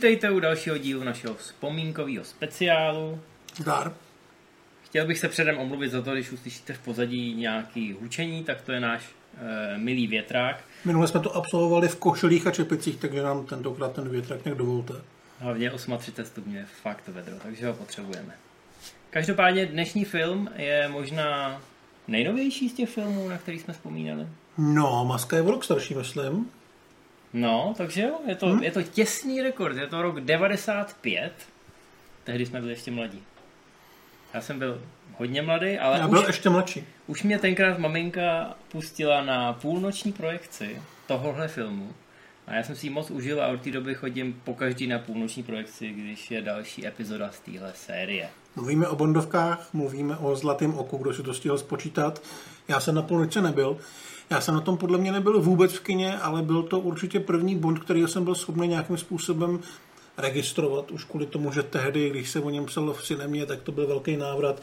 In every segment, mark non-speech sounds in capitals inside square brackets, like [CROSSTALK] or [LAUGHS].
Vítejte u dalšího dílu našeho vzpomínkového speciálu. Zdar. Chtěl bych se předem omluvit za to, když uslyšíte v pozadí nějaký hučení, tak to je náš e, milý větrák. Minule jsme to absolvovali v košilích a čepicích, takže nám tentokrát ten větrák nějak dovolte. Hlavně 38 stupňů je fakt vedro, takže ho potřebujeme. Každopádně dnešní film je možná nejnovější z těch filmů, na který jsme vzpomínali. No, Maska je o rok starší, myslím. No, takže jo, je to, hmm? je to těsný rekord, je to rok 95. Tehdy jsme byli ještě mladí. Já jsem byl hodně mladý, ale Já byl už, ještě mladší. už mě tenkrát maminka pustila na půlnoční projekci tohohle filmu. A já jsem si ji moc užil a od té doby chodím po každý na půlnoční projekci, když je další epizoda z téhle série. Mluvíme o Bondovkách, mluvíme o Zlatém oku, kdo si to stihl spočítat. Já jsem na půlnoci nebyl. Já jsem na tom podle mě nebyl vůbec v kině, ale byl to určitě první Bond, který jsem byl schopný nějakým způsobem registrovat, už kvůli tomu, že tehdy, když se o něm psalo v cinemě, tak to byl velký návrat.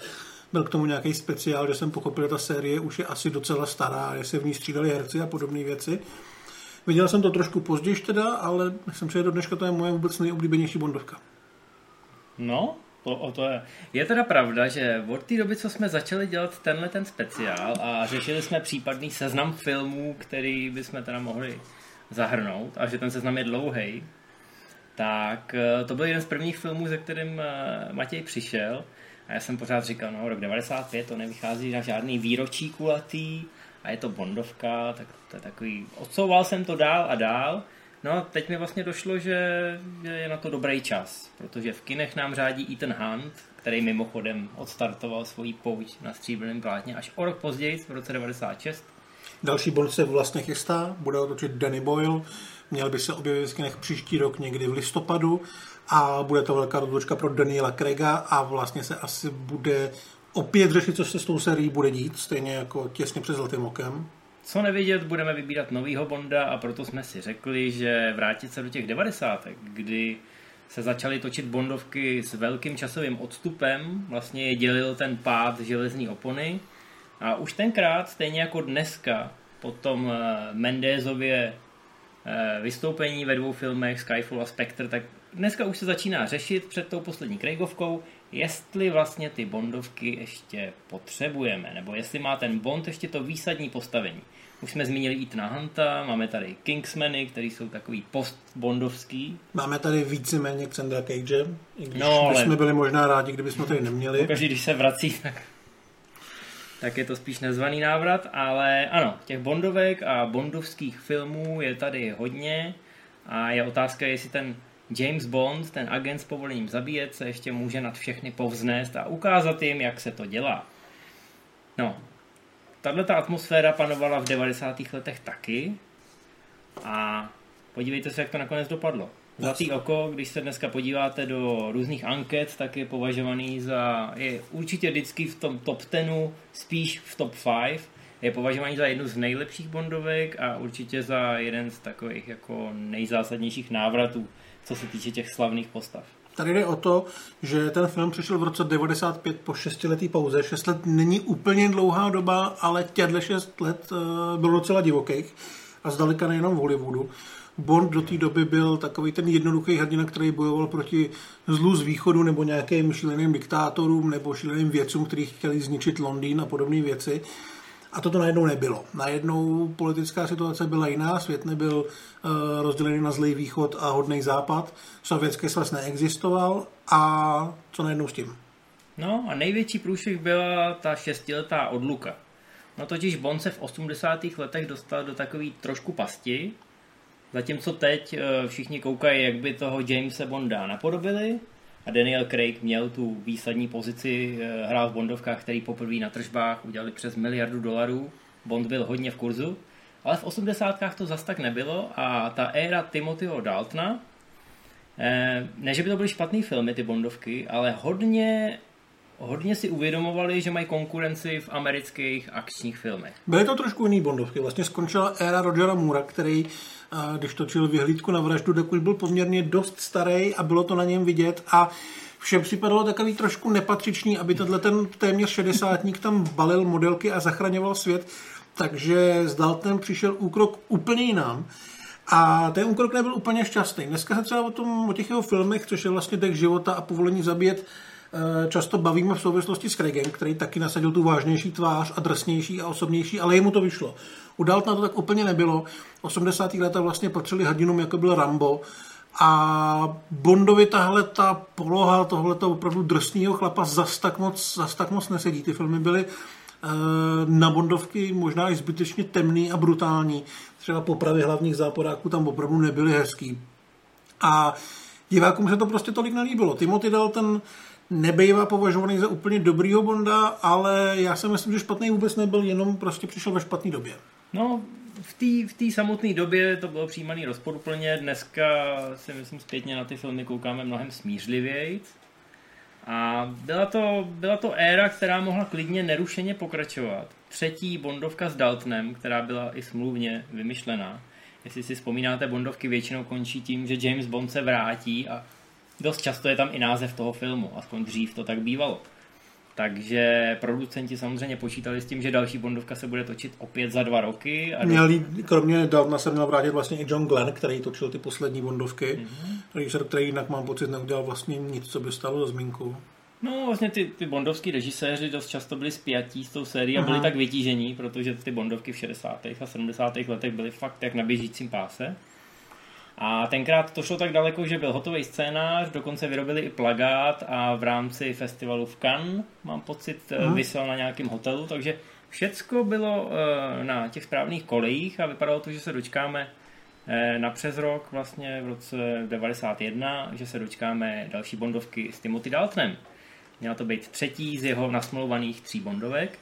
Byl k tomu nějaký speciál, že jsem pochopil, že ta série už je asi docela stará, že se v ní střídali herci a podobné věci. Viděl jsem to trošku později teda, ale myslím, že do dneška to je moje vůbec nejoblíbenější Bondovka. No, to, o to je. Je teda pravda, že od té doby, co jsme začali dělat tenhle ten speciál a řešili jsme případný seznam filmů, který bychom teda mohli zahrnout a že ten seznam je dlouhý, tak eh, to byl jeden z prvních filmů, ze kterým eh, Matěj přišel a já jsem pořád říkal, no rok 95 to nevychází na žádný výročí kulatý a je to Bondovka, tak to je takový, odsouval jsem to dál a dál No teď mi vlastně došlo, že, je na to dobrý čas, protože v kinech nám řádí Ethan Hunt, který mimochodem odstartoval svoji pouť na stříbrném plátně až o rok později, v roce 96. Další Bond se vlastně chystá, bude otočit Danny Boyle, měl by se objevit v kinech příští rok někdy v listopadu a bude to velká rozlučka pro Daniela Craiga a vlastně se asi bude opět řešit, co se s tou sérií bude dít, stejně jako těsně před Zlatým okem. Co nevidět, budeme vybírat novýho Bonda a proto jsme si řekli, že vrátit se do těch 90. kdy se začaly točit Bondovky s velkým časovým odstupem, vlastně je dělil ten pád železní opony a už tenkrát, stejně jako dneska, po tom eh, Mendezově eh, vystoupení ve dvou filmech Skyfall a Spectre, tak dneska už se začíná řešit před tou poslední Craigovkou, jestli vlastně ty Bondovky ještě potřebujeme, nebo jestli má ten Bond ještě to výsadní postavení. Už jsme zmínili Etna Hunta, máme tady Kingsmany, který jsou takový post-bondovský. Máme tady víceméně Xandra Cage, i když No, ale- bychom byli možná rádi, kdybychom tady neměli. Každý, když se vrací, tak, tak je to spíš nezvaný návrat, ale ano, těch bondovek a bondovských filmů je tady hodně a je otázka, jestli ten James Bond, ten agent s povolením zabíjet, se ještě může nad všechny povznést a ukázat jim, jak se to dělá. No, tahle ta atmosféra panovala v 90. letech taky a podívejte se, jak to nakonec dopadlo. Zlatý oko, když se dneska podíváte do různých anket, tak je považovaný za, je určitě vždycky v tom top 10, spíš v top 5, je považovaný za jednu z nejlepších bondovek a určitě za jeden z takových jako nejzásadnějších návratů, co se týče těch slavných postav. Tady jde o to, že ten film přišel v roce 95 po šestiletý pauze. Šest let není úplně dlouhá doba, ale těhle šest let eh, bylo docela divokých a zdaleka nejenom v Hollywoodu. Bond do té doby byl takový ten jednoduchý hrdina, který bojoval proti zlu z východu nebo nějakým šíleným diktátorům nebo šíleným věcům, kteří chtěli zničit Londýn a podobné věci. A toto najednou nebylo. Najednou politická situace byla jiná, svět nebyl uh, rozdělený na zlý východ a hodný západ, sovětský svaz neexistoval a co najednou s tím? No a největší průšvih byla ta šestiletá odluka. No totiž Bond se v 80. letech dostal do takový trošku pasti, zatímco teď eh, všichni koukají, jak by toho Jamesa Bonda napodobili a Daniel Craig měl tu výsadní pozici, eh, hrál v Bondovkách, který poprvé na tržbách udělali přes miliardu dolarů. Bond byl hodně v kurzu, ale v 80. to zas tak nebylo a ta éra Timothyho Daltona, eh, ne, že by to byly špatný filmy, ty Bondovky, ale hodně hodně si uvědomovali, že mají konkurenci v amerických akčních filmech. Byly to trošku jiný Bondovky. Vlastně skončila éra Rogera Moora, který, eh, když točil vyhlídku na vraždu, tak už byl poměrně dost starý a bylo to na něm vidět a všem připadalo takový trošku nepatřičný, aby tenhle ten téměř šedesátník tam balil modelky a zachraňoval svět, takže s Daltonem přišel úkrok úplně jinam. A ten úkrok nebyl úplně šťastný. Dneska se třeba o, tom, o těch jeho filmech, což je vlastně dech života a povolení zabíjet, často bavíme v souvislosti s Craigem, který taky nasadil tu vážnější tvář a drsnější a osobnější, ale jemu to vyšlo. U Daltona to tak úplně nebylo. 80. leta vlastně patřili hrdinům, jako byl Rambo, a Bondovi tahle ta poloha tohleto opravdu drsného chlapa zas tak, moc, zas tak moc nesedí. Ty filmy byly uh, na Bondovky možná i zbytečně temný a brutální. Třeba popravy hlavních záporáků tam opravdu nebyly hezký. A divákům se to prostě tolik nelíbilo. Timothy Dalton nebejvá považovaný za úplně dobrýho Bonda, ale já si myslím, že špatný vůbec nebyl, jenom prostě přišel ve špatné době. No, v té v samotné době to bylo přijímané rozporuplně, dneska si myslím zpětně na ty filmy koukáme mnohem smířlivěji. A byla to, byla to éra, která mohla klidně nerušeně pokračovat. Třetí Bondovka s Daltonem, která byla i smluvně vymyšlená. Jestli si vzpomínáte, Bondovky většinou končí tím, že James Bond se vrátí a dost často je tam i název toho filmu, aspoň dřív to tak bývalo. Takže producenti samozřejmě počítali s tím, že další Bondovka se bude točit opět za dva roky. A Měli, kromě Daltona se měl vrátit vlastně i John Glenn, který točil ty poslední Bondovky, mm-hmm. který, který jinak mám pocit neudělal vlastně nic, co by stalo za zmínku. No vlastně ty, ty bondovský režiséři dost často byli spjatí s tou sérií a byli tak vytížení, protože ty bondovky v 60. a 70. letech byly fakt jak na běžícím páse. A tenkrát to šlo tak daleko, že byl hotový scénář, dokonce vyrobili i plagát a v rámci festivalu v Cannes, mám pocit, hmm. vysel na nějakém hotelu, takže všecko bylo eh, na těch správných kolejích a vypadalo to, že se dočkáme eh, na přes rok, vlastně v roce 91, že se dočkáme další bondovky s Timothy Daltonem. Měla to být třetí z jeho nasmlouvaných tří bondovek.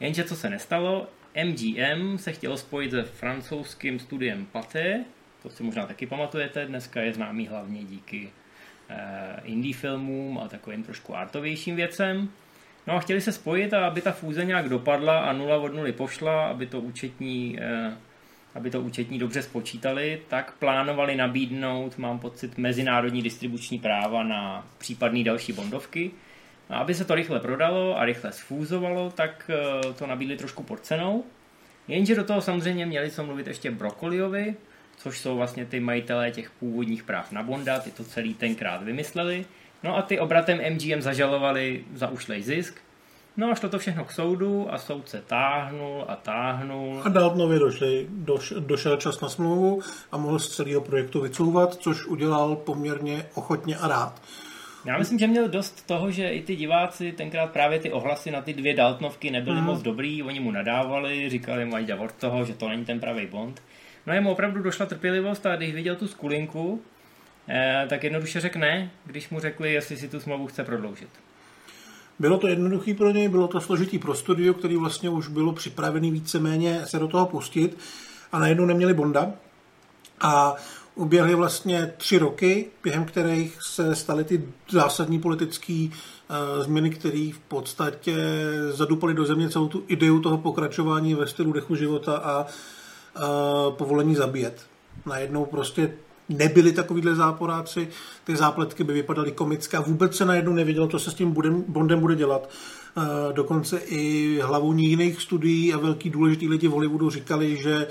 Jenže co se nestalo, MGM se chtělo spojit se francouzským studiem Pathé, to si možná taky pamatujete, dneska je známý hlavně díky uh, indie filmům a takovým trošku artovějším věcem. No a chtěli se spojit a aby ta fúze nějak dopadla a nula od nuly pošla, aby to účetní, uh, aby to účetní dobře spočítali, tak plánovali nabídnout, mám pocit, mezinárodní distribuční práva na případné další bondovky. A aby se to rychle prodalo a rychle sfúzovalo, tak uh, to nabídli trošku pod cenou. Jenže do toho samozřejmě měli co mluvit ještě Brokoliovi, což jsou vlastně ty majitelé těch původních práv na Bonda, ty to celý tenkrát vymysleli. No a ty obratem MGM zažalovali za ušlej zisk. No a šlo to všechno k soudu a soud se táhnul a táhnul. A Daltonovi došli, doš, došel čas na smlouvu a mohl z celého projektu vycouvat, což udělal poměrně ochotně a rád. Já myslím, že měl dost toho, že i ty diváci tenkrát právě ty ohlasy na ty dvě Daltonovky nebyly mm. moc dobrý, oni mu nadávali, říkali mu, ať od toho, že to není ten pravý Bond. No jemu opravdu došla trpělivost a když viděl tu skulinku, eh, tak jednoduše řekne, když mu řekli, jestli si tu smlouvu chce prodloužit. Bylo to jednoduchý pro něj, bylo to složitý pro studio, který vlastně už bylo připravený víceméně se do toho pustit a najednou neměli Bonda. A uběhly vlastně tři roky, během kterých se staly ty zásadní politické uh, změny, které v podstatě zadupaly do země celou tu ideu toho pokračování ve stylu dechu života a povolení zabíjet. Najednou prostě nebyli takovýhle záporáci, ty zápletky by vypadaly komicky a vůbec se najednou nevědělo, co se s tím budem, Bondem bude dělat. Uh, dokonce i hlavou jiných studií a velký důležitý lidi v Hollywoodu říkali, že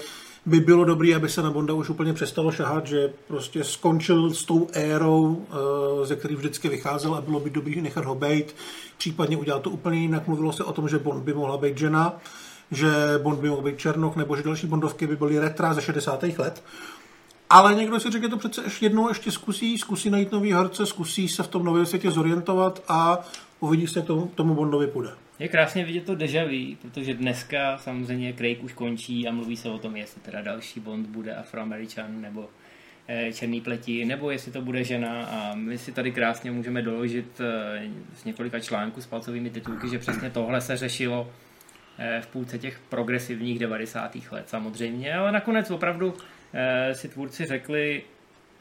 by bylo dobré, aby se na Bonda už úplně přestalo šahat, že prostě skončil s tou érou, uh, ze který vždycky vycházel a bylo by dobré nechat ho být, případně udělat to úplně jinak. Mluvilo se o tom, že Bond by mohla být žena, že Bond by mohl být Černoch, nebo že další Bondovky by byly retra ze 60. let. Ale někdo si řekl, že to přece ještě jednou ještě zkusí, zkusí najít nový herce, zkusí se v tom novém světě zorientovat a uvidí se, jak tomu, tomu Bondovi půjde. Je krásně vidět to deja vu, protože dneska samozřejmě Craig už končí a mluví se o tom, jestli teda další Bond bude afroameričan nebo eh, černý pleti, nebo jestli to bude žena a my si tady krásně můžeme doložit eh, z několika článků s palcovými titulky, že přesně tohle se řešilo v půlce těch progresivních 90. let samozřejmě, ale nakonec opravdu eh, si tvůrci řekli,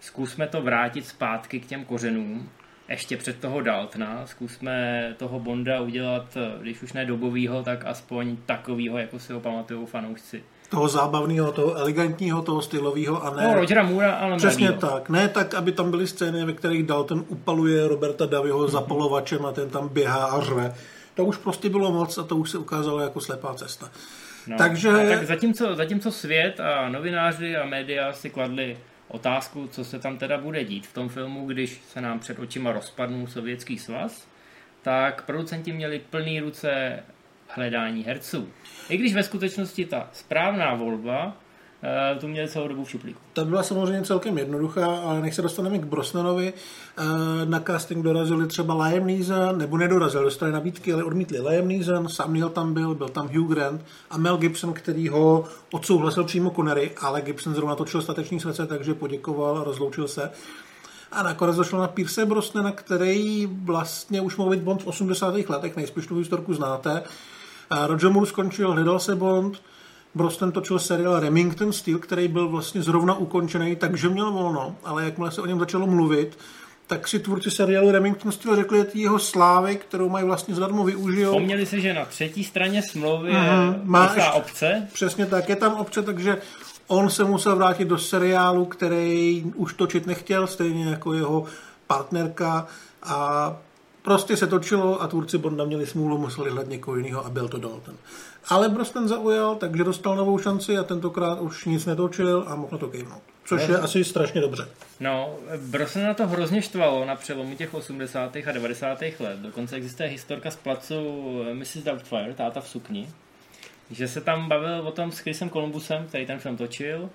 zkusme to vrátit zpátky k těm kořenům, ještě před toho Daltna, zkusme toho Bonda udělat, eh, když už ne dobovýho, tak aspoň takovýho, jako si ho pamatují fanoušci. Toho zábavného, toho elegantního, toho stylového a ne... No, Rogera Moora, ale Přesně mladýho. tak. Ne tak, aby tam byly scény, ve kterých Dalton upaluje Roberta Daviho zapalovačem a ten tam běhá a řve to už prostě bylo moc a to už se ukázalo jako slepá cesta. No, Takže- a tak zatímco, zatímco svět a novináři a média si kladli otázku, co se tam teda bude dít v tom filmu, když se nám před očima rozpadnul Sovětský svaz, tak producenti měli plný ruce hledání herců. I když ve skutečnosti ta správná volba tu měli celou dobu v šuplíku. Ta byla samozřejmě celkem jednoduchá, ale než se dostaneme k Brosnanovi, eh, na casting dorazili třeba Liam Neeson, nebo nedorazili, dostali nabídky, ale odmítli Liam Neeson, Sam Neill tam byl, byl tam Hugh Grant a Mel Gibson, který ho odsouhlasil přímo Connery, ale Gibson zrovna točil stateční srdce, takže poděkoval a rozloučil se. A nakonec došlo na Pierce Brosnana, který vlastně už mohl být Bond v 80. letech, nejspíš tu historku znáte. A Roger Moore skončil, hledal se Bond, Brosnan točil seriál Remington Steel, který byl vlastně zrovna ukončený, takže měl volno, ale jakmile se o něm začalo mluvit, tak si tvůrci seriálu Remington Steel řekli, že jeho slávy, kterou mají vlastně zadarmo využijou. Pomněli si, že na třetí straně smlouvy je má má ještě- obce, Přesně tak, je tam obce, takže on se musel vrátit do seriálu, který už točit nechtěl, stejně jako jeho partnerka a prostě se točilo a tvůrci Bonda měli smůlu, museli hledat někoho jiného a byl to Dalton. Ale Brosnan zaujal, takže dostal novou šanci a tentokrát už nic netočil a mohl na to kejvnout. Což je asi strašně dobře. No, Brosnan na to hrozně štvalo na přelomu těch 80. a 90. let. Dokonce existuje historka z placu eh, Mrs. Doubtfire, táta v sukni, že se tam bavil o tom s Chrisem Columbusem, který ten film točil,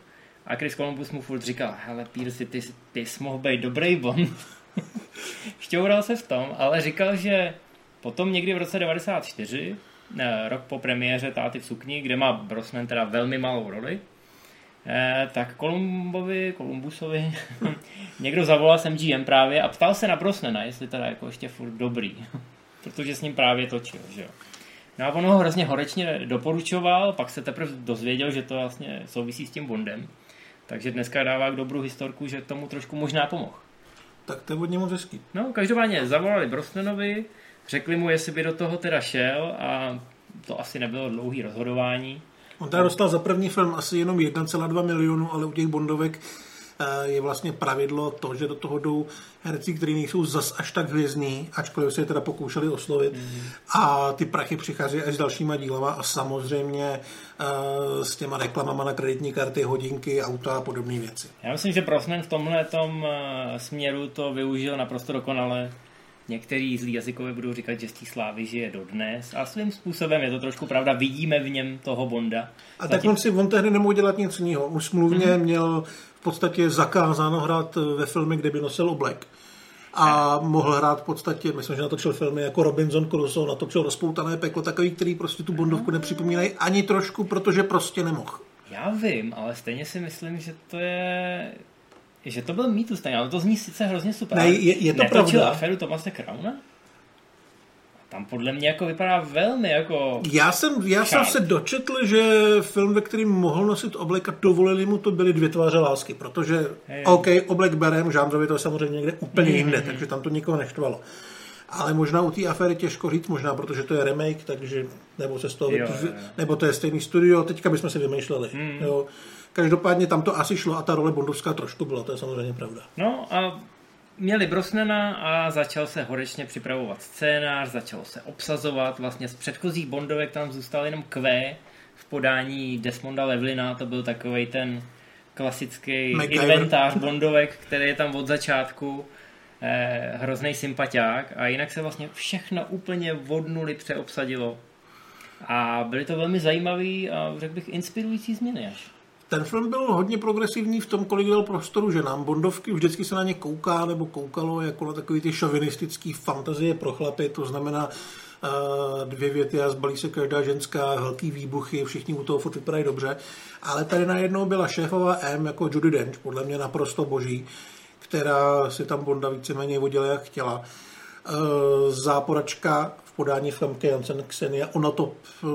a Chris Columbus mu furt říkal, hele Pierce, ty, ty jsi mohl být dobrý Bond. [LAUGHS] Šťoural se v tom, ale říkal, že potom někdy v roce 94, eh, rok po premiéře Táty v sukni, kde má Brosnan teda velmi malou roli, Eh, tak Kolumbovi, Kolumbusovi [LAUGHS] někdo zavolal s MGM právě a ptal se na Brosnana, jestli teda jako ještě furt dobrý. [LAUGHS] Protože s ním právě točil, že jo. No a on ho hrozně horečně doporučoval, pak se teprve dozvěděl, že to vlastně souvisí s tím Bondem. Takže dneska dává k dobru historku, že tomu trošku možná pomohl. Tak to je od něj moc hezký. No, každopádně zavolali Brosnanovi, řekli mu, jestli by do toho teda šel a to asi nebylo dlouhý rozhodování. On teda dostal za první film asi jenom 1,2 milionu, ale u těch Bondovek je vlastně pravidlo to, že do toho jdou herci, kteří nejsou zas až tak hvězdní, ačkoliv se je teda pokoušeli oslovit. Mm. A ty prachy přichází až s dalšíma dílama a samozřejmě eh, s těma reklamama na kreditní karty, hodinky, auta a podobné věci. Já myslím, že Brosnan v tomhle tom eh, směru to využil naprosto dokonale. Některý zlí jazykové budou říkat, že z té slávy žije dodnes a svým způsobem je to trošku pravda, vidíme v něm toho Bonda. A tak on si on tehdy nemohl dělat nic jiného. Už smluvně mm. měl podstatě zakázáno hrát ve filmy, kde by nosil oblek. A mohl hrát v podstatě, myslím, že natočil filmy jako Robinson Crusoe, natočil Rozpoutané peklo, takový, který prostě tu Bondovku nepřipomínají ani trošku, protože prostě nemohl. Já vím, ale stejně si myslím, že to je... Že to byl mýtus, ale to zní sice hrozně super. Ne, je- je to netočil pravda. aféru Tomase Crowna? Tam podle mě jako vypadá velmi jako... Já jsem, já jsem se dočetl, že film, ve kterým mohl nosit oblek a dovolili mu to, byly dvě tváře lásky, protože Hej. OK, oblek berem, žánrově to je samozřejmě někde úplně Mhm. jinde, takže tam to nikoho neštvalo. Ale možná u té aféry těžko říct, možná protože to je remake, takže nebo se z toho, Jo, jo, nebo to je stejný studio, teďka bychom si vymýšleli. Mhm. Jo. Každopádně tam to asi šlo a ta role bondovská trošku byla, to je samozřejmě pravda. No a měli Brosnana a začal se horečně připravovat scénář, začalo se obsazovat, vlastně z předchozích Bondovek tam zůstal jenom Q v podání Desmonda Levlina, to byl takový ten klasický MacGyver. inventář Bondovek, který je tam od začátku eh, hrozný sympatiák a jinak se vlastně všechno úplně od nuly přeobsadilo. A byly to velmi zajímavé a řekl bych inspirující změny až. Ten film byl hodně progresivní v tom, kolik dal prostoru ženám. Bondovky vždycky se na ně kouká nebo koukalo jako na takový ty šovinistický fantazie pro chlapy, to znamená eh, dvě věty a zbalí se každá ženská, velký výbuchy, všichni u toho furt vypadají dobře. Ale tady najednou byla šéfová M jako Judy Dench, podle mě naprosto boží, která si tam Bonda víceméně vodila jak chtěla. Eh, záporačka podání Famke Jansen Xenia, ona to eh,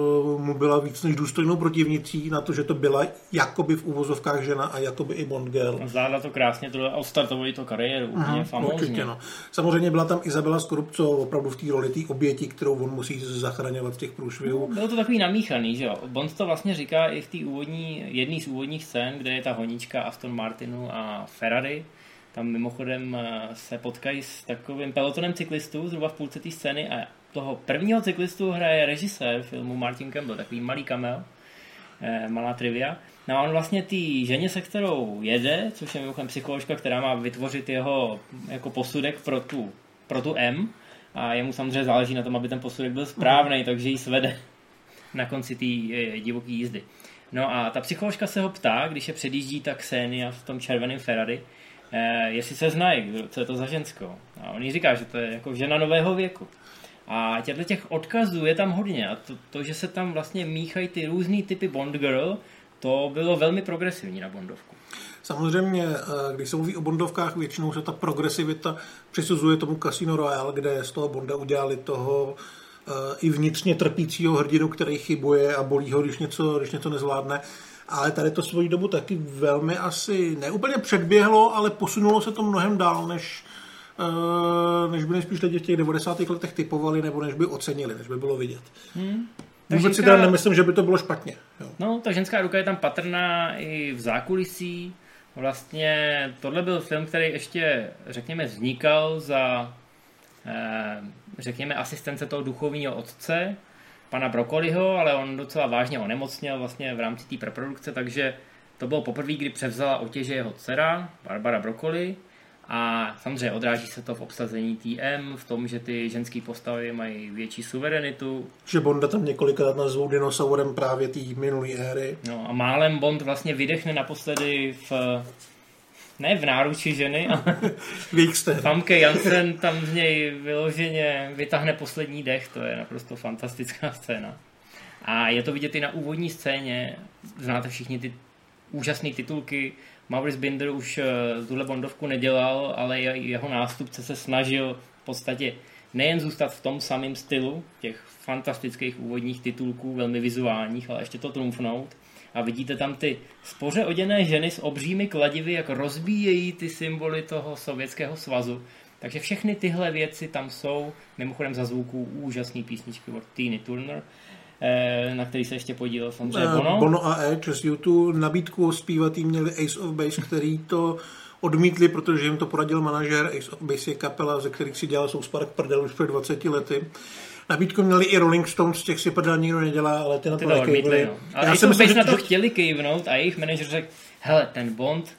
mu byla víc než důstojnou protivnicí na to, že to byla jakoby v úvozovkách žena a jakoby i Bond girl. Zvládla to krásně, to a odstartovali to kariéru úplně famózně. Určitě, no. Samozřejmě byla tam Izabela Skorupco opravdu v té roli té oběti, kterou on musí zachraňovat z těch průšvihů. Bylo to takový namíchaný, že jo. Bond to vlastně říká i v té úvodní, jedné z úvodních scén, kde je ta honička Aston Martinu a Ferrari. Tam mimochodem eh, se potkají s takovým pelotonem cyklistů zhruba v půlce té scény a toho prvního cyklistu hraje režisér filmu Martin Campbell, takový malý kamel, eh, malá trivia. No a on vlastně té ženě, se kterou jede, což je mimochodem psycholožka, která má vytvořit jeho jako posudek pro tu, pro tu M, a jemu samozřejmě záleží na tom, aby ten posudek byl správný, mm. takže ji svede [LAUGHS] na konci té divoké jízdy. No a ta psycholožka se ho ptá, když je předjíždí ta Xenia v tom červeném Ferrari, eh, jestli se znají, co je to za ženskou. A on jí říká, že to je jako žena nového věku. A těchto těch odkazů je tam hodně. A to, to, že se tam vlastně míchají ty různé typy Bond Girl, to bylo velmi progresivní na Bondovku. Samozřejmě, eh, když se mluví o Bondovkách, většinou se ta progresivita přisuzuje tomu Casino Royale, kde z toho Bonda udělali toho uh, i vnitřně trpícího hrdinu, který chybuje a bolí ho, když něco, když něco nezvládne. Ale tady to svoji dobu taky velmi asi neúplně předběhlo, ale posunulo se to mnohem dál, než, než by nejspíš lidi v těch 90. letech typovali, nebo než by ocenili, než by bylo vidět. Hmm. Vůbec ženská... si teda nemyslím, že by to bylo špatně. Jo. No, ta ženská ruka je tam patrná i v zákulisí. Vlastně tohle byl film, který ještě, řekněme, vznikal za, eh, řekněme, asistence toho duchovního otce, pana Brokoliho, ale on docela vážně onemocněl vlastně v rámci té preprodukce, takže to bylo poprvé, kdy převzala otěže jeho dcera, Barbara Brokoli, a samozřejmě odráží se to v obsazení TM, v tom, že ty ženské postavy mají větší suverenitu. Že Bonda tam několikrát nazvou dinosaurem právě té minulé éry. No a málem Bond vlastně vydechne naposledy v ne v náruči ženy, ale [LAUGHS] Famke Jansen tam z něj vyloženě vytáhne poslední dech, to je naprosto fantastická scéna. A je to vidět i na úvodní scéně, znáte všichni ty úžasné titulky, Maurice Binder už eh, tuhle Bondovku nedělal, ale jeho nástupce se snažil v podstatě nejen zůstat v tom samém stylu těch fantastických úvodních titulků, velmi vizuálních, ale ještě to trumfnout. A vidíte tam ty spoře oděné ženy s obřími kladivy, jak rozbíjejí ty symboly toho sovětského svazu. Takže všechny tyhle věci tam jsou, mimochodem za zvuků úžasný písničky od Tina Turner. Eh, na který se ještě podílel samozřejmě Bono. Bono a Edge z YouTube nabídku zpívatý měli Ace of Base, který to odmítli, protože jim to poradil manažer. Ace of Base je kapela, ze kterých si dělal South Park prdel už před 20 lety. Nabídku měli i Rolling Stones, těch si prdel nikdo nedělá, ale ty na to odmítli. No. Ale Já Ace of Base na to chtěli kejvnout a jejich manažer řekl, hele, ten Bond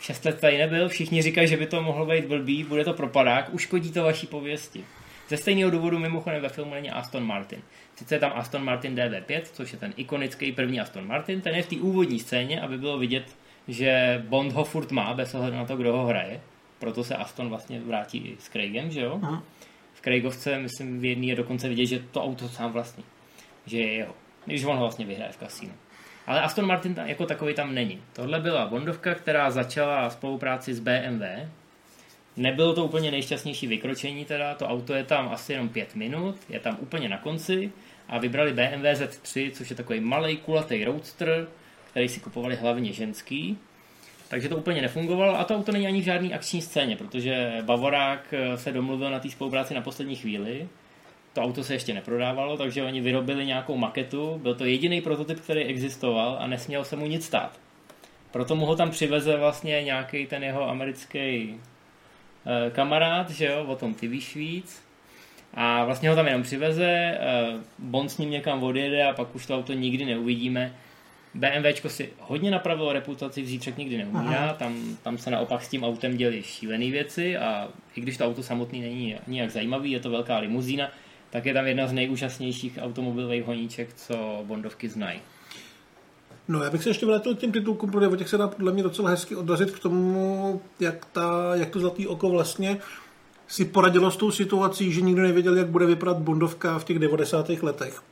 šest let tady nebyl, všichni říkají, že by to mohlo být blbý, bude to propadák, uškodí to vaší pověsti. Ze stejného důvodu mimochodem ve filmu není Aston Martin. Sice je tam Aston Martin DB5, což je ten ikonický první Aston Martin, ten je v té úvodní scéně, aby bylo vidět, že Bond ho furt má, bez ohledu na to, kdo ho hraje. Proto se Aston vlastně vrátí i s Craigem, že jo? Aha. V Craigovce, myslím, v jedné je dokonce vidět, že to auto sám vlastní. Že je jeho. Když on ho vlastně vyhraje v kasínu. Ale Aston Martin tam, jako takový tam není. Tohle byla Bondovka, která začala spolupráci s BMW, Nebylo to úplně nejšťastnější vykročení teda, to auto je tam asi jenom pět minut, je tam úplně na konci a vybrali BMW Z3, což je takový malý kulatý roadster, který si kupovali hlavně ženský. Takže to úplně nefungovalo a to auto není ani v žádné akční scéně, protože Bavorák eh, se domluvil na té spolupráci na poslední chvíli. To auto se ještě neprodávalo, takže oni vyrobili nějakou maketu. Byl to jediný prototyp, který existoval a nesměl se mu nic stát. Proto mu ho tam přiveze vlastně nějaký ten jeho americký kamarád, že jo, o tom ty víš víc. A vlastně ho tam jenom přiveze, eh, Bond s ním někam odjede a pak už to auto nikdy neuvidíme. BMWčko si hodně napravilo reputaci, zítřek nikdy neumírá, tam, tam se naopak s tím autem děli šílené věci a i když to auto samotný není nijak zajímavý, je to velká limuzína, tak je tam jedna z nejúžasnějších automobilových honíček, co Bondovky znají. No, já bych se ještě vrátil k těm titulkům, protože o těch se dá podle mě docela hezky odrazit k tomu, jak, ta, jak to Zlatý oko vlastně si poradilo s tou situací, že nikdo nevěděl, jak bude vypadat Bondovka v těch 90. letech.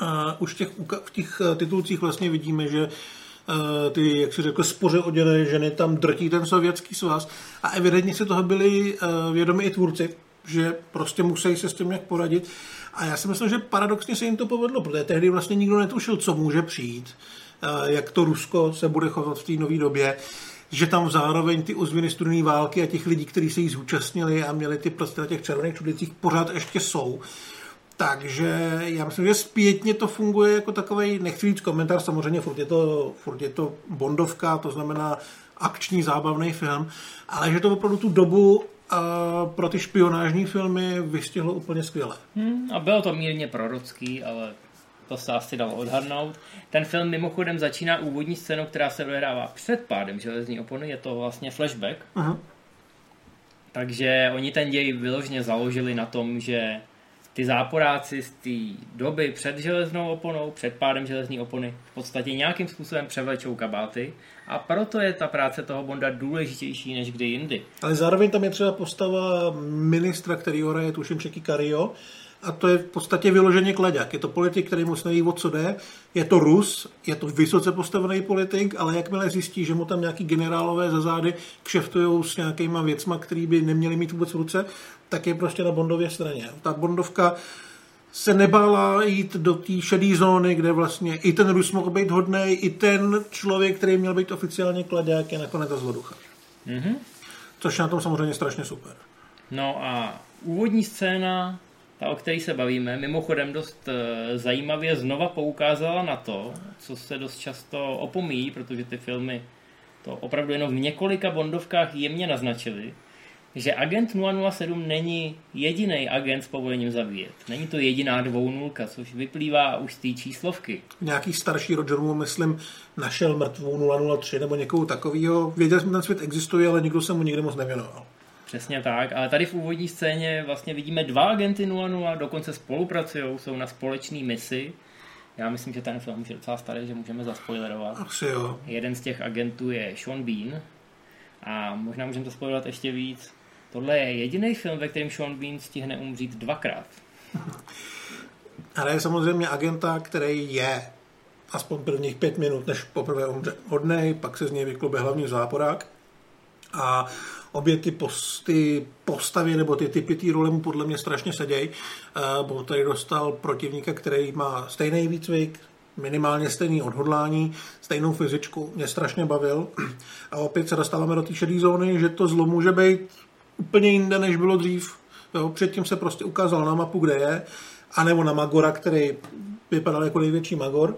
A už těch, v těch eh, titulcích vlastně vidíme, že eh, ty, jak si řekl, spoře oděné ženy tam drtí ten sovětský svaz a evidentně si toho byli eh, vědomi i tvůrci, že prostě musí se s tím nějak poradit. A já si myslím, že paradoxně se jim to povedlo, protože tehdy vlastně nikdo netušil, co může přijít, eh, jak to Rusko se bude chovat v té nové době, že tam zároveň ty ozvěny studené války a těch lidí, kteří se jí zúčastnili a měli ty prsty na těch červených čudlicích, pořád ještě jsou. Takže já myslím, že zpětně to funguje jako takový, nechci říct komentář, samozřejmě furt je to, furt je to bondovka, to znamená akční zábavný film, ale že to opravdu tu dobu a pro ty špionážní filmy vystihlo úplně skvěle. Hmm, a bylo to mírně prorocký, ale to se asi dalo odhadnout. Ten film mimochodem začíná úvodní scénou, která se odehrává před pádem železní opony, je to vlastně flashback. Aha. Takže oni ten děj vyložně založili na tom, že ty záporáci z té doby před železnou oponou, před pádem železní opony, v podstatě nějakým způsobem převlečou kabáty a proto je ta práce toho Bonda důležitější než kdy jindy. Ale zároveň tam je třeba postava ministra, který hraje tuším Čeky Kario, a to je v podstatě vyloženě kladák. Je to politik, který moc neví, o co jde. Je to Rus, je to vysoce postavený politik, ale jakmile zjistí, že mu tam nějaký generálové za zády kšeftují s nějakýma věcma, který by neměli mít vůbec v ruce, tak je prostě na Bondově straně. Ta Bondovka se nebála jít do té šedé zóny, kde vlastně i ten Rus mohl být hodný, i ten člověk, který měl být oficiálně kladák, je nakonec zloducha. Mm-hmm. Což je na tom samozřejmě strašně super. No a úvodní scéna ta, o které se bavíme, mimochodem dost eh, zajímavě znova poukázala na to, co se dost často opomíjí, protože ty filmy to opravdu jenom v několika bondovkách jemně naznačili, že agent 007 není jediný agent s povolením zabíjet. Není to jediná dvounulka, což vyplývá už z té číslovky. Nějaký starší Roger mu, myslím, našel mrtvou 003 nebo někoho takového. Věděl jsem, že ten svět existuje, ale nikdo se mu nikdy moc nevěnoval. Přesně tak, ale tady v úvodní scéně vlastně vidíme dva agenty 00, dokonce spolupracují, jsou na společné misi. Já myslím, že ten film už je docela starý, že můžeme zaspoilerovat. Asi jo. Jeden z těch agentů je Sean Bean a možná můžeme to spojovat ještě víc. Tohle je jediný film, ve kterém Sean Bean stihne umřít dvakrát. Ale je samozřejmě agenta, který je aspoň prvních pět minut, než poprvé umře hodnej, pak se z něj vyklube hlavní záporák. A obě ty, posty, postavy nebo ty typy té role mu podle mě strašně sedějí. Uh, bo tady dostal protivníka, který má stejný výcvik, minimálně stejný odhodlání, stejnou fyzičku, mě strašně bavil. A opět se dostáváme do té šedé zóny, že to zlo může být úplně jinde, než bylo dřív. Jo, předtím se prostě ukázal na mapu, kde je, anebo na Magora, který vypadal jako největší Magor.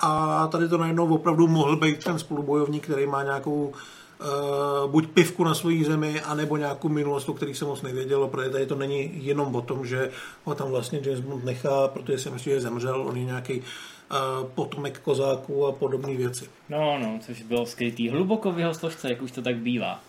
A tady to najednou opravdu mohl být ten spolubojovník, který má nějakou uh, buď pivku na svojí zemi, anebo nějakou minulost, o který se moc nevědělo, protože tady to není jenom o tom, že ho tam vlastně James Bond nechá, protože si myslí, že zemřel, on je nějaký uh, potomek kozáků a podobné věci. No, no, což bylo skrytý hluboko v jeho složce, jak už to tak bývá.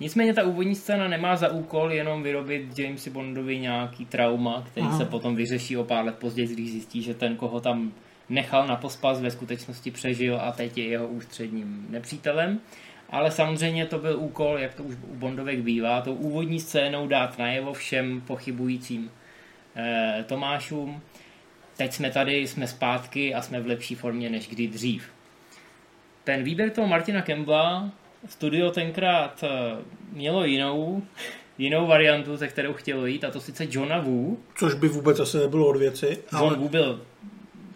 Nicméně ta úvodní scéna nemá za úkol jenom vyrobit Jamesi Bondovi nějaký trauma, který Aha. se potom vyřeší o pár let později, když zjistí, že ten, koho tam nechal na pospas, ve skutečnosti přežil a teď je jeho ústředním nepřítelem ale samozřejmě to byl úkol, jak to už u Bondovek bývá, tou úvodní scénou dát najevo všem pochybujícím eh, Tomášům. Teď jsme tady, jsme zpátky a jsme v lepší formě než kdy dřív. Ten výběr toho Martina Kembla studio tenkrát eh, mělo jinou, jinou variantu, ze kterou chtělo jít, a to sice Johna Woo. Což by vůbec asi nebylo od věci. John ale... Woo byl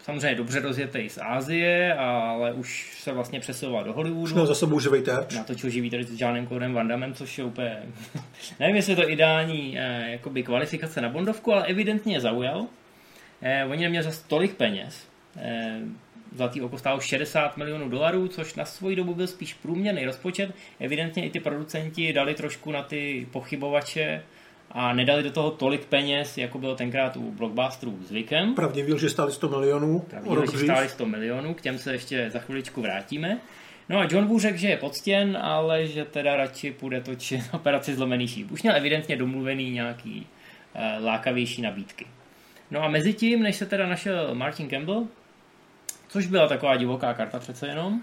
samozřejmě dobře rozjetý z Ázie, ale už se vlastně přesouval do Hollywoodu. Už měl za sebou živý terč. Natočil živý terč s Johnem Codem Van Damme, což je úplně... [LAUGHS] Nevím, jestli je to ideální eh, jakoby kvalifikace na Bondovku, ale evidentně je zaujal. Eh, oni neměli zase tolik peněz. Eh, Zlatý oko stálo 60 milionů dolarů, což na svoji dobu byl spíš průměrný rozpočet. Evidentně i ty producenti dali trošku na ty pochybovače a nedali do toho tolik peněz, jako bylo tenkrát u blockbusterů zvykem. Pravdivě, že stáli 100 milionů. Pravdivě, že stáli 100 milionů, k těm se ještě za chviličku vrátíme. No a John Woo řekl, že je poctěn, ale že teda radši půjde točit [LAUGHS] operaci zlomený šíp. Už měl evidentně domluvený nějaký uh, lákavější nabídky. No a mezi tím, než se teda našel Martin Campbell, což byla taková divoká karta přece jenom,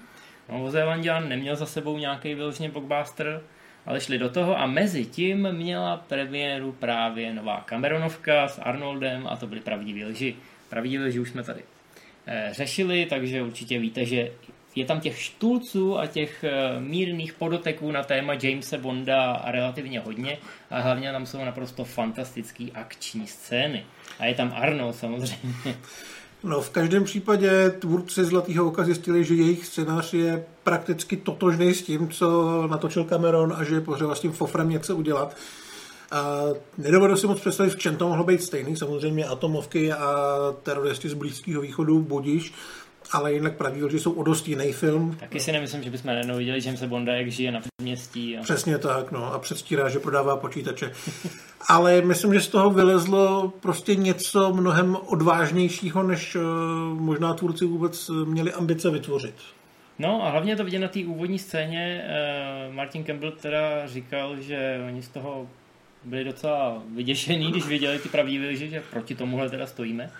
Novozélandian neměl za sebou nějaký vyloženě blockbuster, ale šli do toho a mezi tím měla premiéru právě nová Cameronovka s Arnoldem a to byly pravdivé lži. Pravdivé lži už jsme tady e, řešili, takže určitě víte, že je tam těch štulců a těch e, mírných podoteků na téma Jamesa Bonda relativně hodně a hlavně tam jsou naprosto fantastické akční scény. A je tam Arnold samozřejmě. [LAUGHS] No, v každém případě tvůrci Zlatého oka zjistili, že jejich scénář je prakticky totožný s tím, co natočil Cameron a že je potřeba s tím fofrem něco udělat. A nedovedu si moc představit, v čem to mohlo být stejný. Samozřejmě atomovky a teroristi z Blízkého východu, budíš, ale jinak pravý lži jsou o dost jiný film. Taky si nemyslím, že bychom najednou viděli Jamesa Bonda, jak žije na předměstí. A... Přesně tak, no, a předstírá, že prodává počítače. [LAUGHS] ale myslím, že z toho vylezlo prostě něco mnohem odvážnějšího, než uh, možná tvůrci vůbec měli ambice vytvořit. No a hlavně to vidět na té úvodní scéně. Uh, Martin Campbell teda říkal, že oni z toho byli docela vyděšení, když viděli ty pravdivé že proti tomuhle teda stojíme.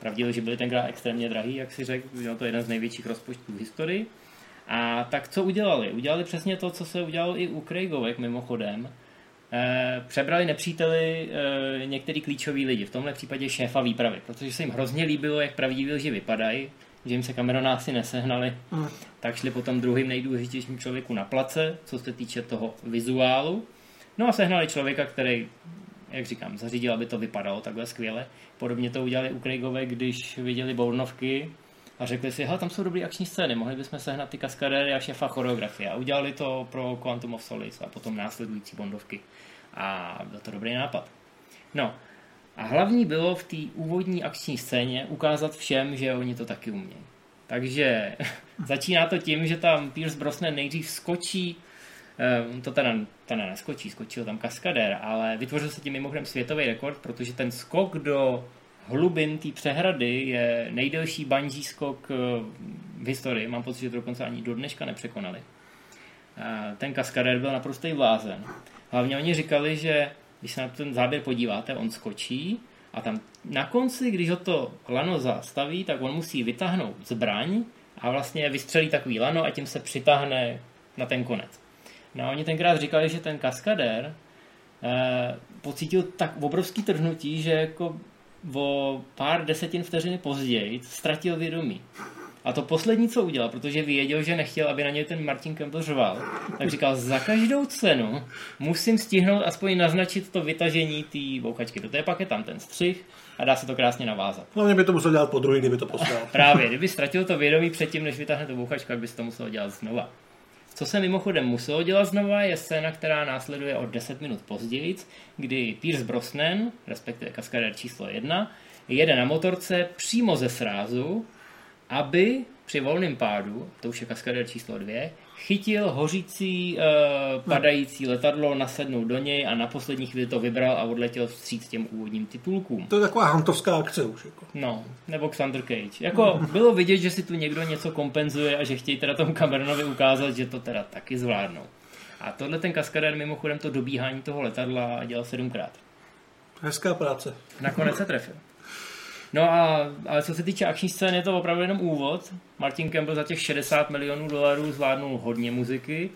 Pravdivé, že byly tenkrát extrémně drahý, jak si řekl, byl to jeden z největších rozpočtů v historii. A tak co udělali? Udělali přesně to, co se udělalo i u Craigovek mimochodem. E, přebrali nepříteli e, některý klíčoví lidi, v tomhle případě šéfa výpravy, protože se jim hrozně líbilo, jak pravdiví lži vypadají, že jim se Camerona asi nesehnali, mm. tak šli potom druhým nejdůležitějším člověku na place, co se týče toho vizuálu. No a sehnali člověka, který jak říkám, zařídil, aby to vypadalo takhle skvěle. Podobně to udělali u Craigové, když viděli Bournovky a řekli si, tam jsou dobré akční scény, mohli bychom sehnat ty kaskadéry a šefa choreografie. A udělali to pro Quantum of Solace a potom následující Bondovky. A byl to dobrý nápad. No, a hlavní bylo v té úvodní akční scéně ukázat všem, že oni to taky umějí. Takže [LAUGHS] začíná to tím, že tam Pierce Brosnan nejdřív skočí Ehm, to teda, teda neskočí, skočil tam kaskadér, ale vytvořil se tím mimochodem světový rekord, protože ten skok do hlubin té přehrady je nejdelší bungee skok eh, v historii. Mám pocit, že to dokonce ani do dneška nepřekonali. Ten kaskadér byl naprostý blázen. Hlavně oni říkali, že když se na ten záběr podíváte, on skočí a tam na konci, když ho to lano zastaví, tak on musí vytáhnout zbraň a vlastně vystřelí takový lano a tím se přitáhne na ten konec. No oni tenkrát říkali, že ten kaskadér eh, pocítil tak obrovský trhnutí, že jako o pár desetin vteřiny později ztratil vědomí. A to poslední, co udělal, protože věděl, že nechtěl, aby na něj ten Martin Campbell řval, tak říkal, za každou cenu musím stihnout aspoň naznačit to vytažení té bouchačky. To je pak je tam ten střih a dá se to krásně navázat. Hlavně by to musel dělat po druhý, kdyby to poslal. Právě, kdyby ztratil to vědomí předtím, než vytáhne tu bouchačku, tak by to musel dělat znova. Co se mimochodem muselo dělat znova, je scéna, která následuje o 10 minut později, kdy Pierce Brosnan, respektive kaskadér číslo 1, jede na motorce přímo ze srázu, aby při volném pádu, to už je kaskadér číslo 2, chytil hořící uh, padající letadlo, nasednul do něj a na poslední chvíli to vybral a odletěl vstříc těm úvodním titulkům. To je taková hantovská akce už. Jako. No, nebo Xander Cage. Jako bylo vidět, že si tu někdo něco kompenzuje a že chtějí teda tomu Cameronovi ukázat, že to teda taky zvládnou. A tohle ten kaskadér mimochodem to dobíhání toho letadla dělal sedmkrát. Hezká práce. Nakonec se trefil. No a ale co se týče akční scény, je to opravdu jenom úvod. Martin Campbell za těch 60 milionů dolarů zvládnul hodně muziky.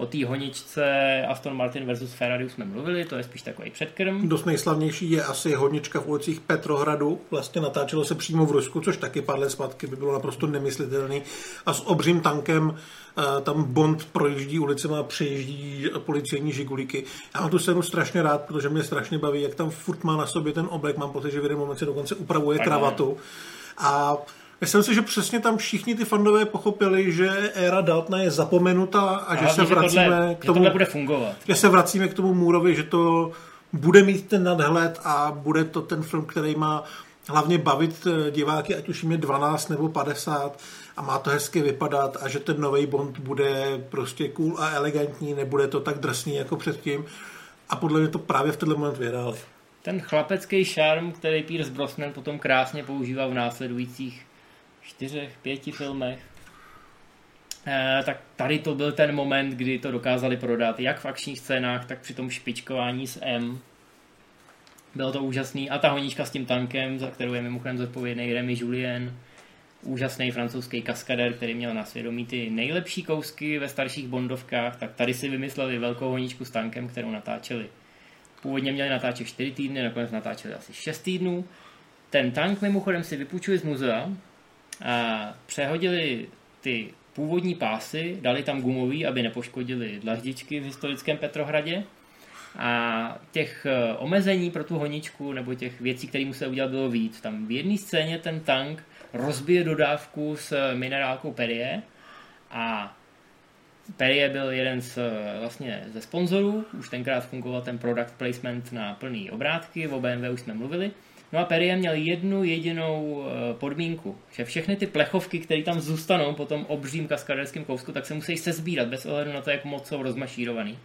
O té honičce Aston Martin versus Ferrari už jsme mluvili, to je spíš takový předkrm. Dost nejslavnější je asi honička v ulicích Petrohradu. Vlastně natáčelo se přímo v Rusku, což taky pár let zpátky by bylo naprosto nemyslitelný. A s obřím tankem eh, tam Bond projíždí ulicema a přejíždí policejní žigulíky. Já mám tu scénu strašně rád, protože mě strašně baví, jak tam furt má na sobě ten oblek. Mám pocit, že v jeden moment se dokonce upravuje tak kravatu. A Myslím si, že přesně tam všichni ty fandové pochopili, že éra Daltna je zapomenuta a, a že se vracíme tohle, k tomu, že bude fungovat. Že se vracíme k tomu Můrovi, že to bude mít ten nadhled a bude to ten film, který má hlavně bavit eh, diváky, ať už jim je 12 nebo 50 a má to hezky vypadat a že ten nový Bond bude prostě cool a elegantní, nebude to tak drsný jako předtím a podle mě to právě v tenhle moment vyhráli. Ten chlapecký šarm, který Pierce Brosnan potom krásně používá v následujících čtyřech, pěti filmech, eh, tak tady to byl ten moment, kdy to dokázali prodat, jak v akčních scénách, tak při tom špičkování s M. Bylo to úžasný. A ta honíčka s tím tankem, za kterou je mimochodem zodpovědný Remy Julien, úžasný francouzský kaskader, který měl na svědomí ty nejlepší kousky ve starších bondovkách, tak tady si vymysleli velkou honíčku s tankem, kterou natáčeli. Původně měli natáčet 4 týdny, nakonec natáčeli asi 6 týdnů. Ten tank mimochodem si vypůjčili z muzea, přehodili ty původní pásy, dali tam gumový, aby nepoškodili dlaždičky v historickém Petrohradě. A těch eh, omezení pro tu honičku nebo těch věcí, které musel udělat, bylo víc. Tam v jedné scéně ten tank rozbije dodávku s minerálkou Perrier a Perrier byl jeden z, eh, vlastně ze sponzorů, už tenkrát fungoval ten product placement na plný obrátky, o BMW už jsme mluvili No a Perrier měl jednu jedinou eh, podmínku, že všechny ty plechovky, které tam zůstanou po tom obřím kaskaderským kousku, tak se musí sezbírat bez ohledu na to, jak moc jsou rozmašírovaný.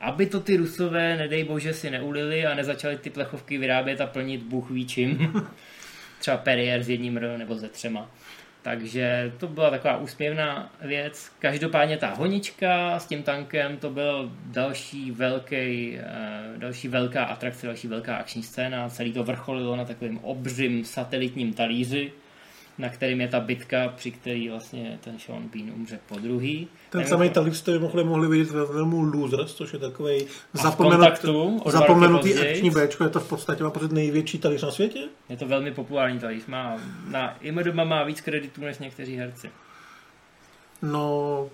Aby to ty rusové, nedej bože, si neulili a nezačali ty plechovky vyrábět a plnit bůh ví čím. [LAUGHS] Třeba Perrier s jedním R nebo ze třema. Takže to byla taková úsměvná věc. Každopádně ta honička s tím tankem, to byl další, velký, eh, další velká atrakce, další velká akční scéna. Celý to vrcholilo na takovým obřím satelitním talíři, na kterým je ta bitka, při který vlastně ten Sean Bean umře po druhý. Ten Nevím, samý jako- talíř jste mohli, mohli vidět ve filmu Losers, což je takový roky zapomenutý akční Bčko, je to v podstatě má pocit největší talíř na světě? Je to velmi populární talíř. Má, na IMDb má víc kreditů než někteří herci. No,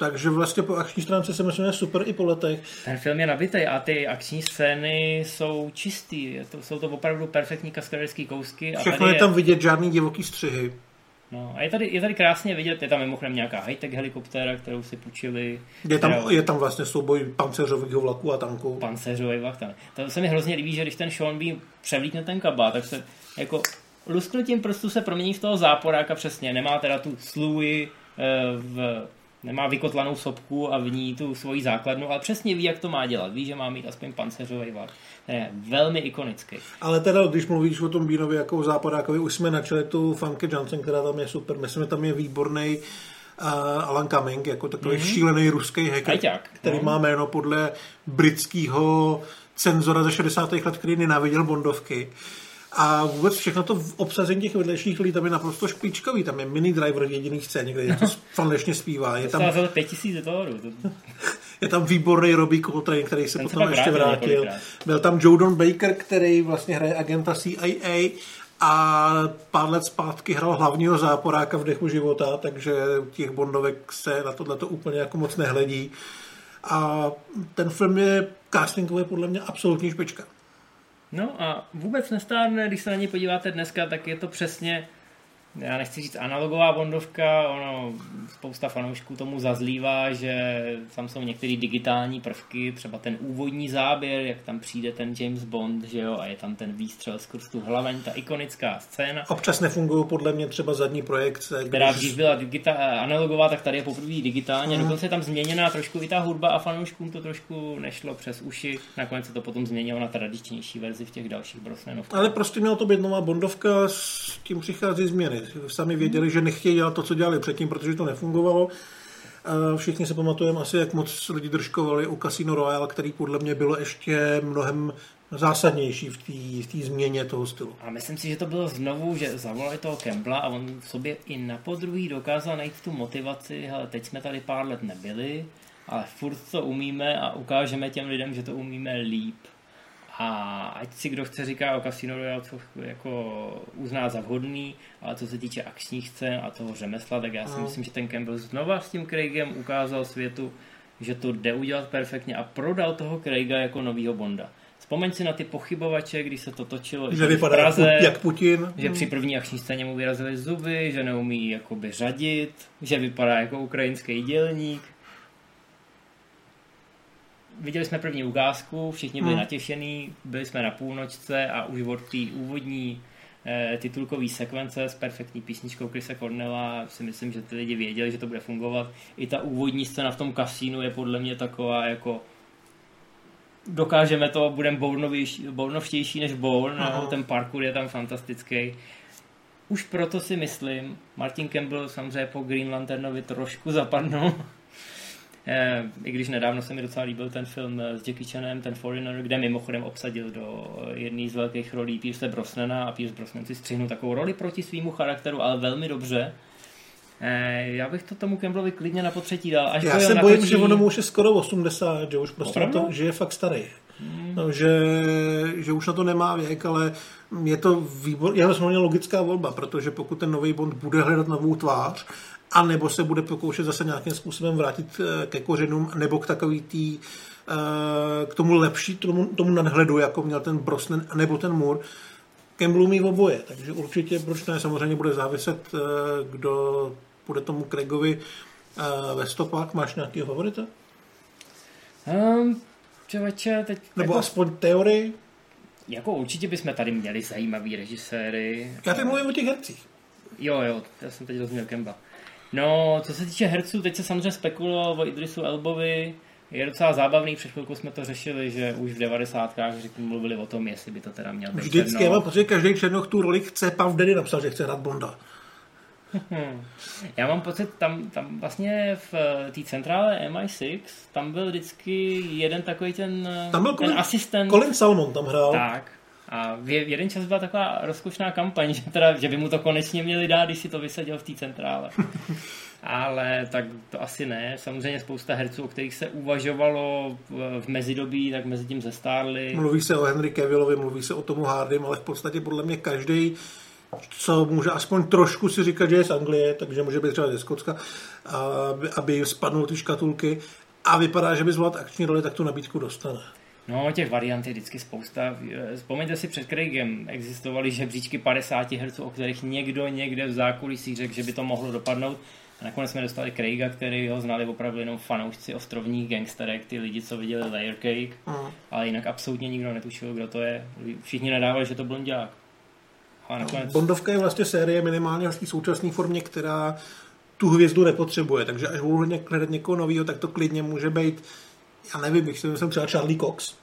takže vlastně po akční stránce se myslím, že je super i po letech. Ten film je nabitý a ty akční scény jsou čistý. To, jsou to opravdu perfektní kaskaderský kousky. A Všechno je tam vidět, žádný divoký střihy. No, a je tady, je tady krásně vidět, je tam mimochodem nějaká high-tech helikoptéra, kterou si půjčili. Je tam, kterou- je tam vlastně souboj pancéřových vlaků a tanků. pancéřový vachta. To se mi hrozně líbí, že když ten Sean Bean převlíkne ten kabát, tak se jako lusknutím prstu se promění v toho záporáka přesně. Nemá teda tu slůj eh, v nemá vykotlanou sopku a v ní tu svoji základnu, ale přesně ví, jak to má dělat. Ví, že má mít aspoň pancéřový vach. Ten je velmi ikonický. Ale teda, když mluvíš o tom Bínovi jako o západákovi, už jsme načali tu Funky Johnson, která tam je super. Myslím, že tam je výborný uh, Alan Cumming, jako takový mm-hmm. šílený ruský hacker, Ajťák, který no. má jméno podle britského cenzora ze 60. let, který nenáviděl Bondovky. A vůbec všechno to v obsazení těch vedlejších lidí tam je naprosto špičkový. Tam je mini driver v jediný scéně, kde je to falešně zpívá. Je tam, Tam... za 5000 dolarů. To... [LAUGHS] je tam výborný Robbie Coltrane, který se Ten se potom pak ještě vrátil. Byl tam Jodon Baker, který vlastně hraje agenta CIA a pár let zpátky hrál hlavního záporáka v dechu života, takže u těch Bondovek se na tohle úplně jako moc nehledí. A ten film je castingově podle mě absolutní špička. No a vůbec nestárne, když se na ně podíváte dneska, tak je to přesně, já nechci říct analogová bondovka, ono spousta fanoušků tomu zazlívá, že tam jsou některé digitální prvky, třeba ten úvodní záběr, jak tam přijde ten James Bond, že jo, a je tam ten výstřel skrz tu hlaveň, ta ikonická scéna, Občas nefungují podle mě třeba zadní projekce. která když- dřív byla digita- analogová, tak tady je poprvé digitální, a dokonce je tam změněná trošku i ta hudba a fanouškům to trošku nešlo přes uši, nakonec se to potom změnilo na tradičnější verzi v těch dalších Brosnanovkách. Ale prostě měla to být nová Bondovka, s tím přichází změny. Sami věděli, že nechtějí dělat to, co dělali předtím, protože to nefungovalo. Všichni se pamatujeme asi, jak moc lidi držkovali u Casino Royale, který podle mě bylo ještě mnohem zásadnější v té změně toho stylu. A myslím si, že to bylo znovu, že zavolali toho Campbella a on v sobě i na podruhý dokázal najít tu motivaci, hele, teď jsme tady pár let nebyli, ale furt to umíme a ukážeme těm lidem, že to umíme líp. A ať si kdo chce říká o Casino Royale, co jako uzná za vhodný, ale co se týče akčních scén a toho řemesla, tak já si No. myslím, že ten Campbell znova s tím Craigem ukázal světu, že to jde udělat perfektně a prodal toho Craiga jako novýho Bonda. Vzpomeň si na ty pochybovače, když se to točilo Že v vypadá Praze, jak, jak Putin. že při první akční scéně mu vyrazily zuby, že neumí jakoby řadit, že vypadá jako ukrajinský dělník. Viděli jsme první ukázku, všichni byli Hmm. natěšení, byli jsme na půlnočce a už od té úvodní eh, titulkové sekvence s perfektní písničkou Chrisa Cornella si myslím, že ty lidi věděli, že to bude fungovat. I ta úvodní scéna v tom kasínu je podle mě taková jako dokážeme to, budeme bournovštější než Bourne, no, ten parkour je tam fantastický. Už proto si myslím, Martin Campbell samozřejmě po Green Lanternovi trošku zapadnul. Eh, I když nedávno se mi docela líbil ten film eh, s Jackie Chanem, ten Foreigner, kde mimochodem obsadil do eh, jedné z velkých rolí Pierce Brosnana a Pierce Brosnan si střihnul takovou roli proti svýmu charakteru, ale velmi dobře. Já bych to tomu Campbellovi klidně na potřetí dal. Až Já se jeho bojím, natočí- že ono mu už je skoro 80, že už prostě to, že je fakt starý. No, že, že už na to nemá věk, ale je to výbor, je to logická volba, protože pokud ten nový Bond bude hledat novou tvář, a nebo se bude pokoušet zase nějakým způsobem vrátit eh, ke kořenům, nebo k takový tý, eh, k tomu lepší, tomu, tomu nadhledu, jako měl ten Brosnan, nebo ten Moore, Campbell umí oboje, takže určitě, proč ne, samozřejmě bude záviset, eh, kdo bude tomu Craigovi ve stopách. Máš nějakého favorita? Um, člověče, teď Nebo jako, aspoň teorii? jako určitě bychom tady měli zajímavý režiséry. Já teď mluvím o těch hercích. Jo, jo, já jsem teď rozuměl Kemba. No, co se týče herců, teď se samozřejmě spekulovalo o Idrisu Elbovi, je docela zábavný, před chvilkou jsme to řešili, že už v 90. řekl, mluvili o tom, jestli by to teda měl být Vždycky, mám pocit, každý černoch tu roli chce, Pav Daddy napsal, že chce hrát Bonda. [LAUGHS] Já mám pocit, tam, tam vlastně v té centrále MI6, tam byl vždycky jeden takový ten, tam byl ten Colin, asistent. Colin Salmon tam hrál. Tak. A v jeden čas byla taková rozkošná kampaň, že, teda, že by mu to konečně měli dát, když si to vysadil v té centrále. Ale tak to asi ne. Samozřejmě spousta herců, o kterých se uvažovalo v mezidobí, tak mezi tím zestárli. Mluví se o Henry Cavillovi, mluví se o Tomu Hardym, ale v podstatě podle mě každý co může aspoň trošku si říkat, že je z Anglie, takže může být třeba ze Skotska, aby, spadnul ty škatulky a vypadá, že by zvládl akční roli, tak tu nabídku dostane. No, těch variant je vždycky spousta. Vzpomeňte si před Craigem, existovaly žebříčky 50 herců, o kterých někdo někde v zákulisí řekl, že by to mohlo dopadnout. A nakonec jsme dostali Craiga, který ho znali opravdu jenom fanoušci ostrovních gangsterek, ty lidi, co viděli Layer Cake, uh-huh. ale jinak absolutně nikdo netušil, kdo to je. Všichni nadávali, že to blondiák. A nakonec... Bondovka je vlastně série minimálně v současné formě, která tu hvězdu nepotřebuje, takže až budu hledat někoho nového, tak to klidně může být, já nevím, bych si myslím třeba Charlie Cox.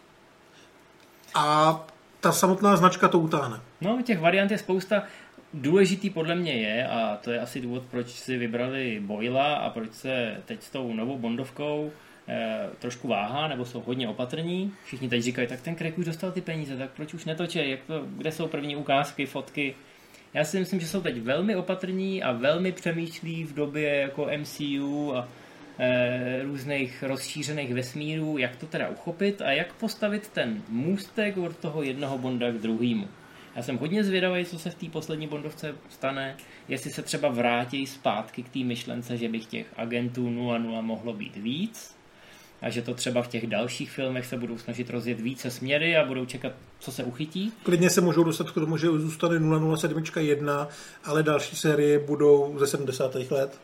A ta samotná značka to utáhne. No, těch variant je spousta. Důležitý podle mě je, a to je asi důvod, proč si vybrali Boyla a proč se teď s tou novou Bondovkou eh, trošku váhá, nebo jsou hodně opatrní. Všichni teď říkají, tak ten Craig už dostal ty peníze, tak proč už netočí, jak to, kde jsou první ukázky, fotky. Já si myslím, že jsou teď velmi opatrní a velmi přemýšlí v době jako MCU a různých rozšířených vesmírů, jak to teda uchopit a jak postavit ten můstek od toho jednoho Bonda k druhému. Já jsem hodně zvědavý, co se v té poslední Bondovce stane, jestli se třeba vrátí zpátky k té myšlence, že bych těch agentů 00 mohlo být víc, a že to třeba v těch dalších filmech se budou snažit rozjet více směry a budou čekat, co se uchytí. Klidně se můžou dostat k tomu, že zůstane 007 1, ale další série budou ze 70. let.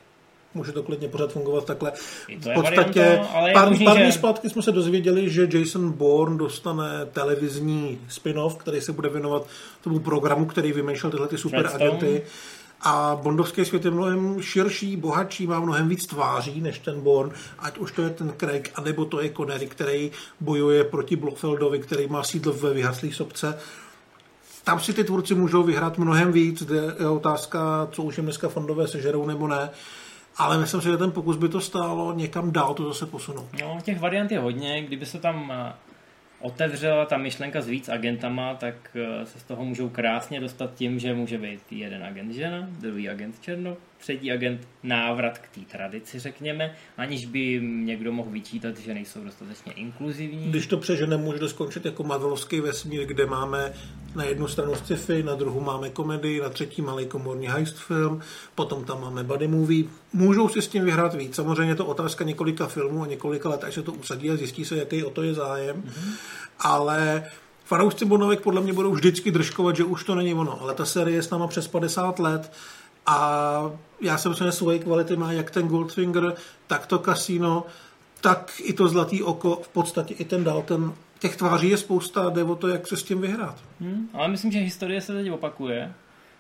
Může to klidně pořád fungovat takhle. V podstatě varianta, ale pár, možný, pár že... zpátky jsme se dozvěděli, že Jason Bourne dostane televizní spin-off, který se bude věnovat tomu programu, který vymýšlel tyhle ty super agenty. A bondovský svět je mnohem širší, bohatší, má mnohem víc tváří než ten Bond, ať už to je ten Craig, anebo to je Connery, který bojuje proti Blofeldovi, který má sídlo ve vyhaslý sobce. Tam si ty tvůrci můžou vyhrát mnohem víc, je otázka, co už jim dneska fondové sežerou nebo ne. Ale myslím si, že ten pokus by to stálo někam dál to zase posunout. No, těch variant je hodně. Kdyby se tam otevřela ta myšlenka s víc agentama, tak eh, se z toho můžou krásně dostat tím, že může být jeden agent žena, druhý agent černo, třetí agent návrat k té tradici, řekněme, aniž by někdo mohl vyčítat, že nejsou dostatečně inkluzivní. Když to přežene, může to skončit jako Marvelovský vesmír, kde máme na jednu stranu sci-fi, na druhou máme komedii, na třetí malý komorní heist film, potom tam máme buddy movie. Můžou si s tím vyhrát víc. Samozřejmě je to otázka několika filmů a několika let, až se to usadí a zjistí se, jaký o to je zájem. Mm-hmm. Ale fanoušci Bonovek podle mě budou vždycky držkovat, že už to není ono, ale ta série je s náma přes 50 let a já jsem že svoje kvality má jak ten Goldfinger, tak to kasino, tak i to Zlatý oko, v podstatě i ten Dalton. Těch tváří je spousta, jde o to, jak se s tím vyhrát. Hmm, ale myslím, že historie se teď opakuje.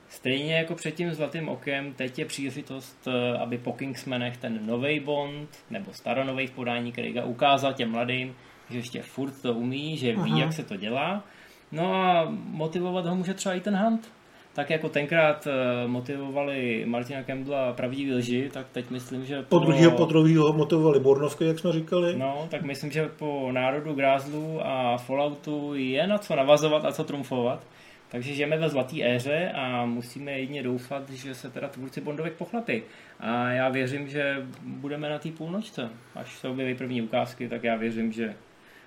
Stejně jako před tím Zlatým okem, teď je příležitost, eh, aby po Kingsmanech ten nový Bond, nebo staronový v podání Craiga ukázal těm mladým, že ještě furt to umí, že ví, Aha. jak se to dělá. No a motivovat ho může třeba i ten Hunt tak jako tenkrát eh, motivovali Martina Campbella pravdivý lži, tak teď myslím, že... Po, po druhého, po druhého motivovali Bornovky, jak jsme říkali. No, tak myslím, že po národu Grázlu a Falloutu je na co navazovat a co trumfovat. Takže žijeme ve zlaté éře a musíme jedině doufat, že se teda tvůrci Bondovek pochlapí. A já věřím, že budeme na té půlnočce. Až se objeví první ukázky, tak já věřím, že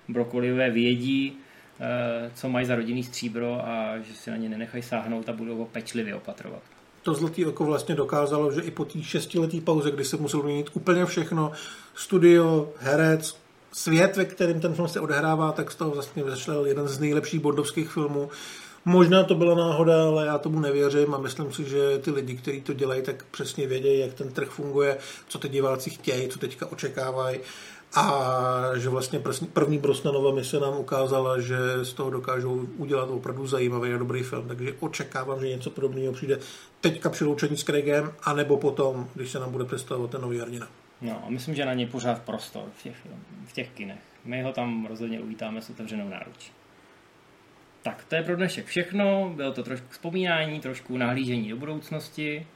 brokolivé vědí, co mají za rodinný stříbro a že si na ně nenechají sáhnout a budou ho pečlivě opatrovat. To Zlatý oko vlastně dokázalo, že i po té šestiletý pauze, kdy se musel měnit úplně všechno, studio, herec, svět, ve kterém ten film se odehrává, tak z toho vlastně vyšel jeden z nejlepších bondovských filmů. Možná to byla náhoda, ale já tomu nevěřím a myslím si, že ty lidi, kteří to dělají, tak přesně vědějí, jak ten trh funguje, co ty diváci chtějí, co teďka očekávají a že vlastně první Brosnanova mise nám ukázala, že z toho dokážou udělat opravdu zajímavý a dobrý film, takže očekávám, že něco podobného přijde teďka při loučení s Craigem, anebo potom, když se nám bude představovat ten nový Arnina. No a myslím, že na něj pořád prostor v těch, v těch kinech. My ho tam rozhodně uvítáme s otevřenou náručí. Tak, to je pro dnešek všechno. Bylo to trošku vzpomínání, trošku nahlížení do budoucnosti.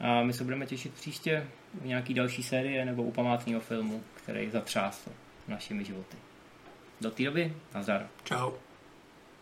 A my se budeme těšit příště u nějaký další série nebo u památného filmu, který zatřásl našimi životy. Do té doby, nazdar. Ciao.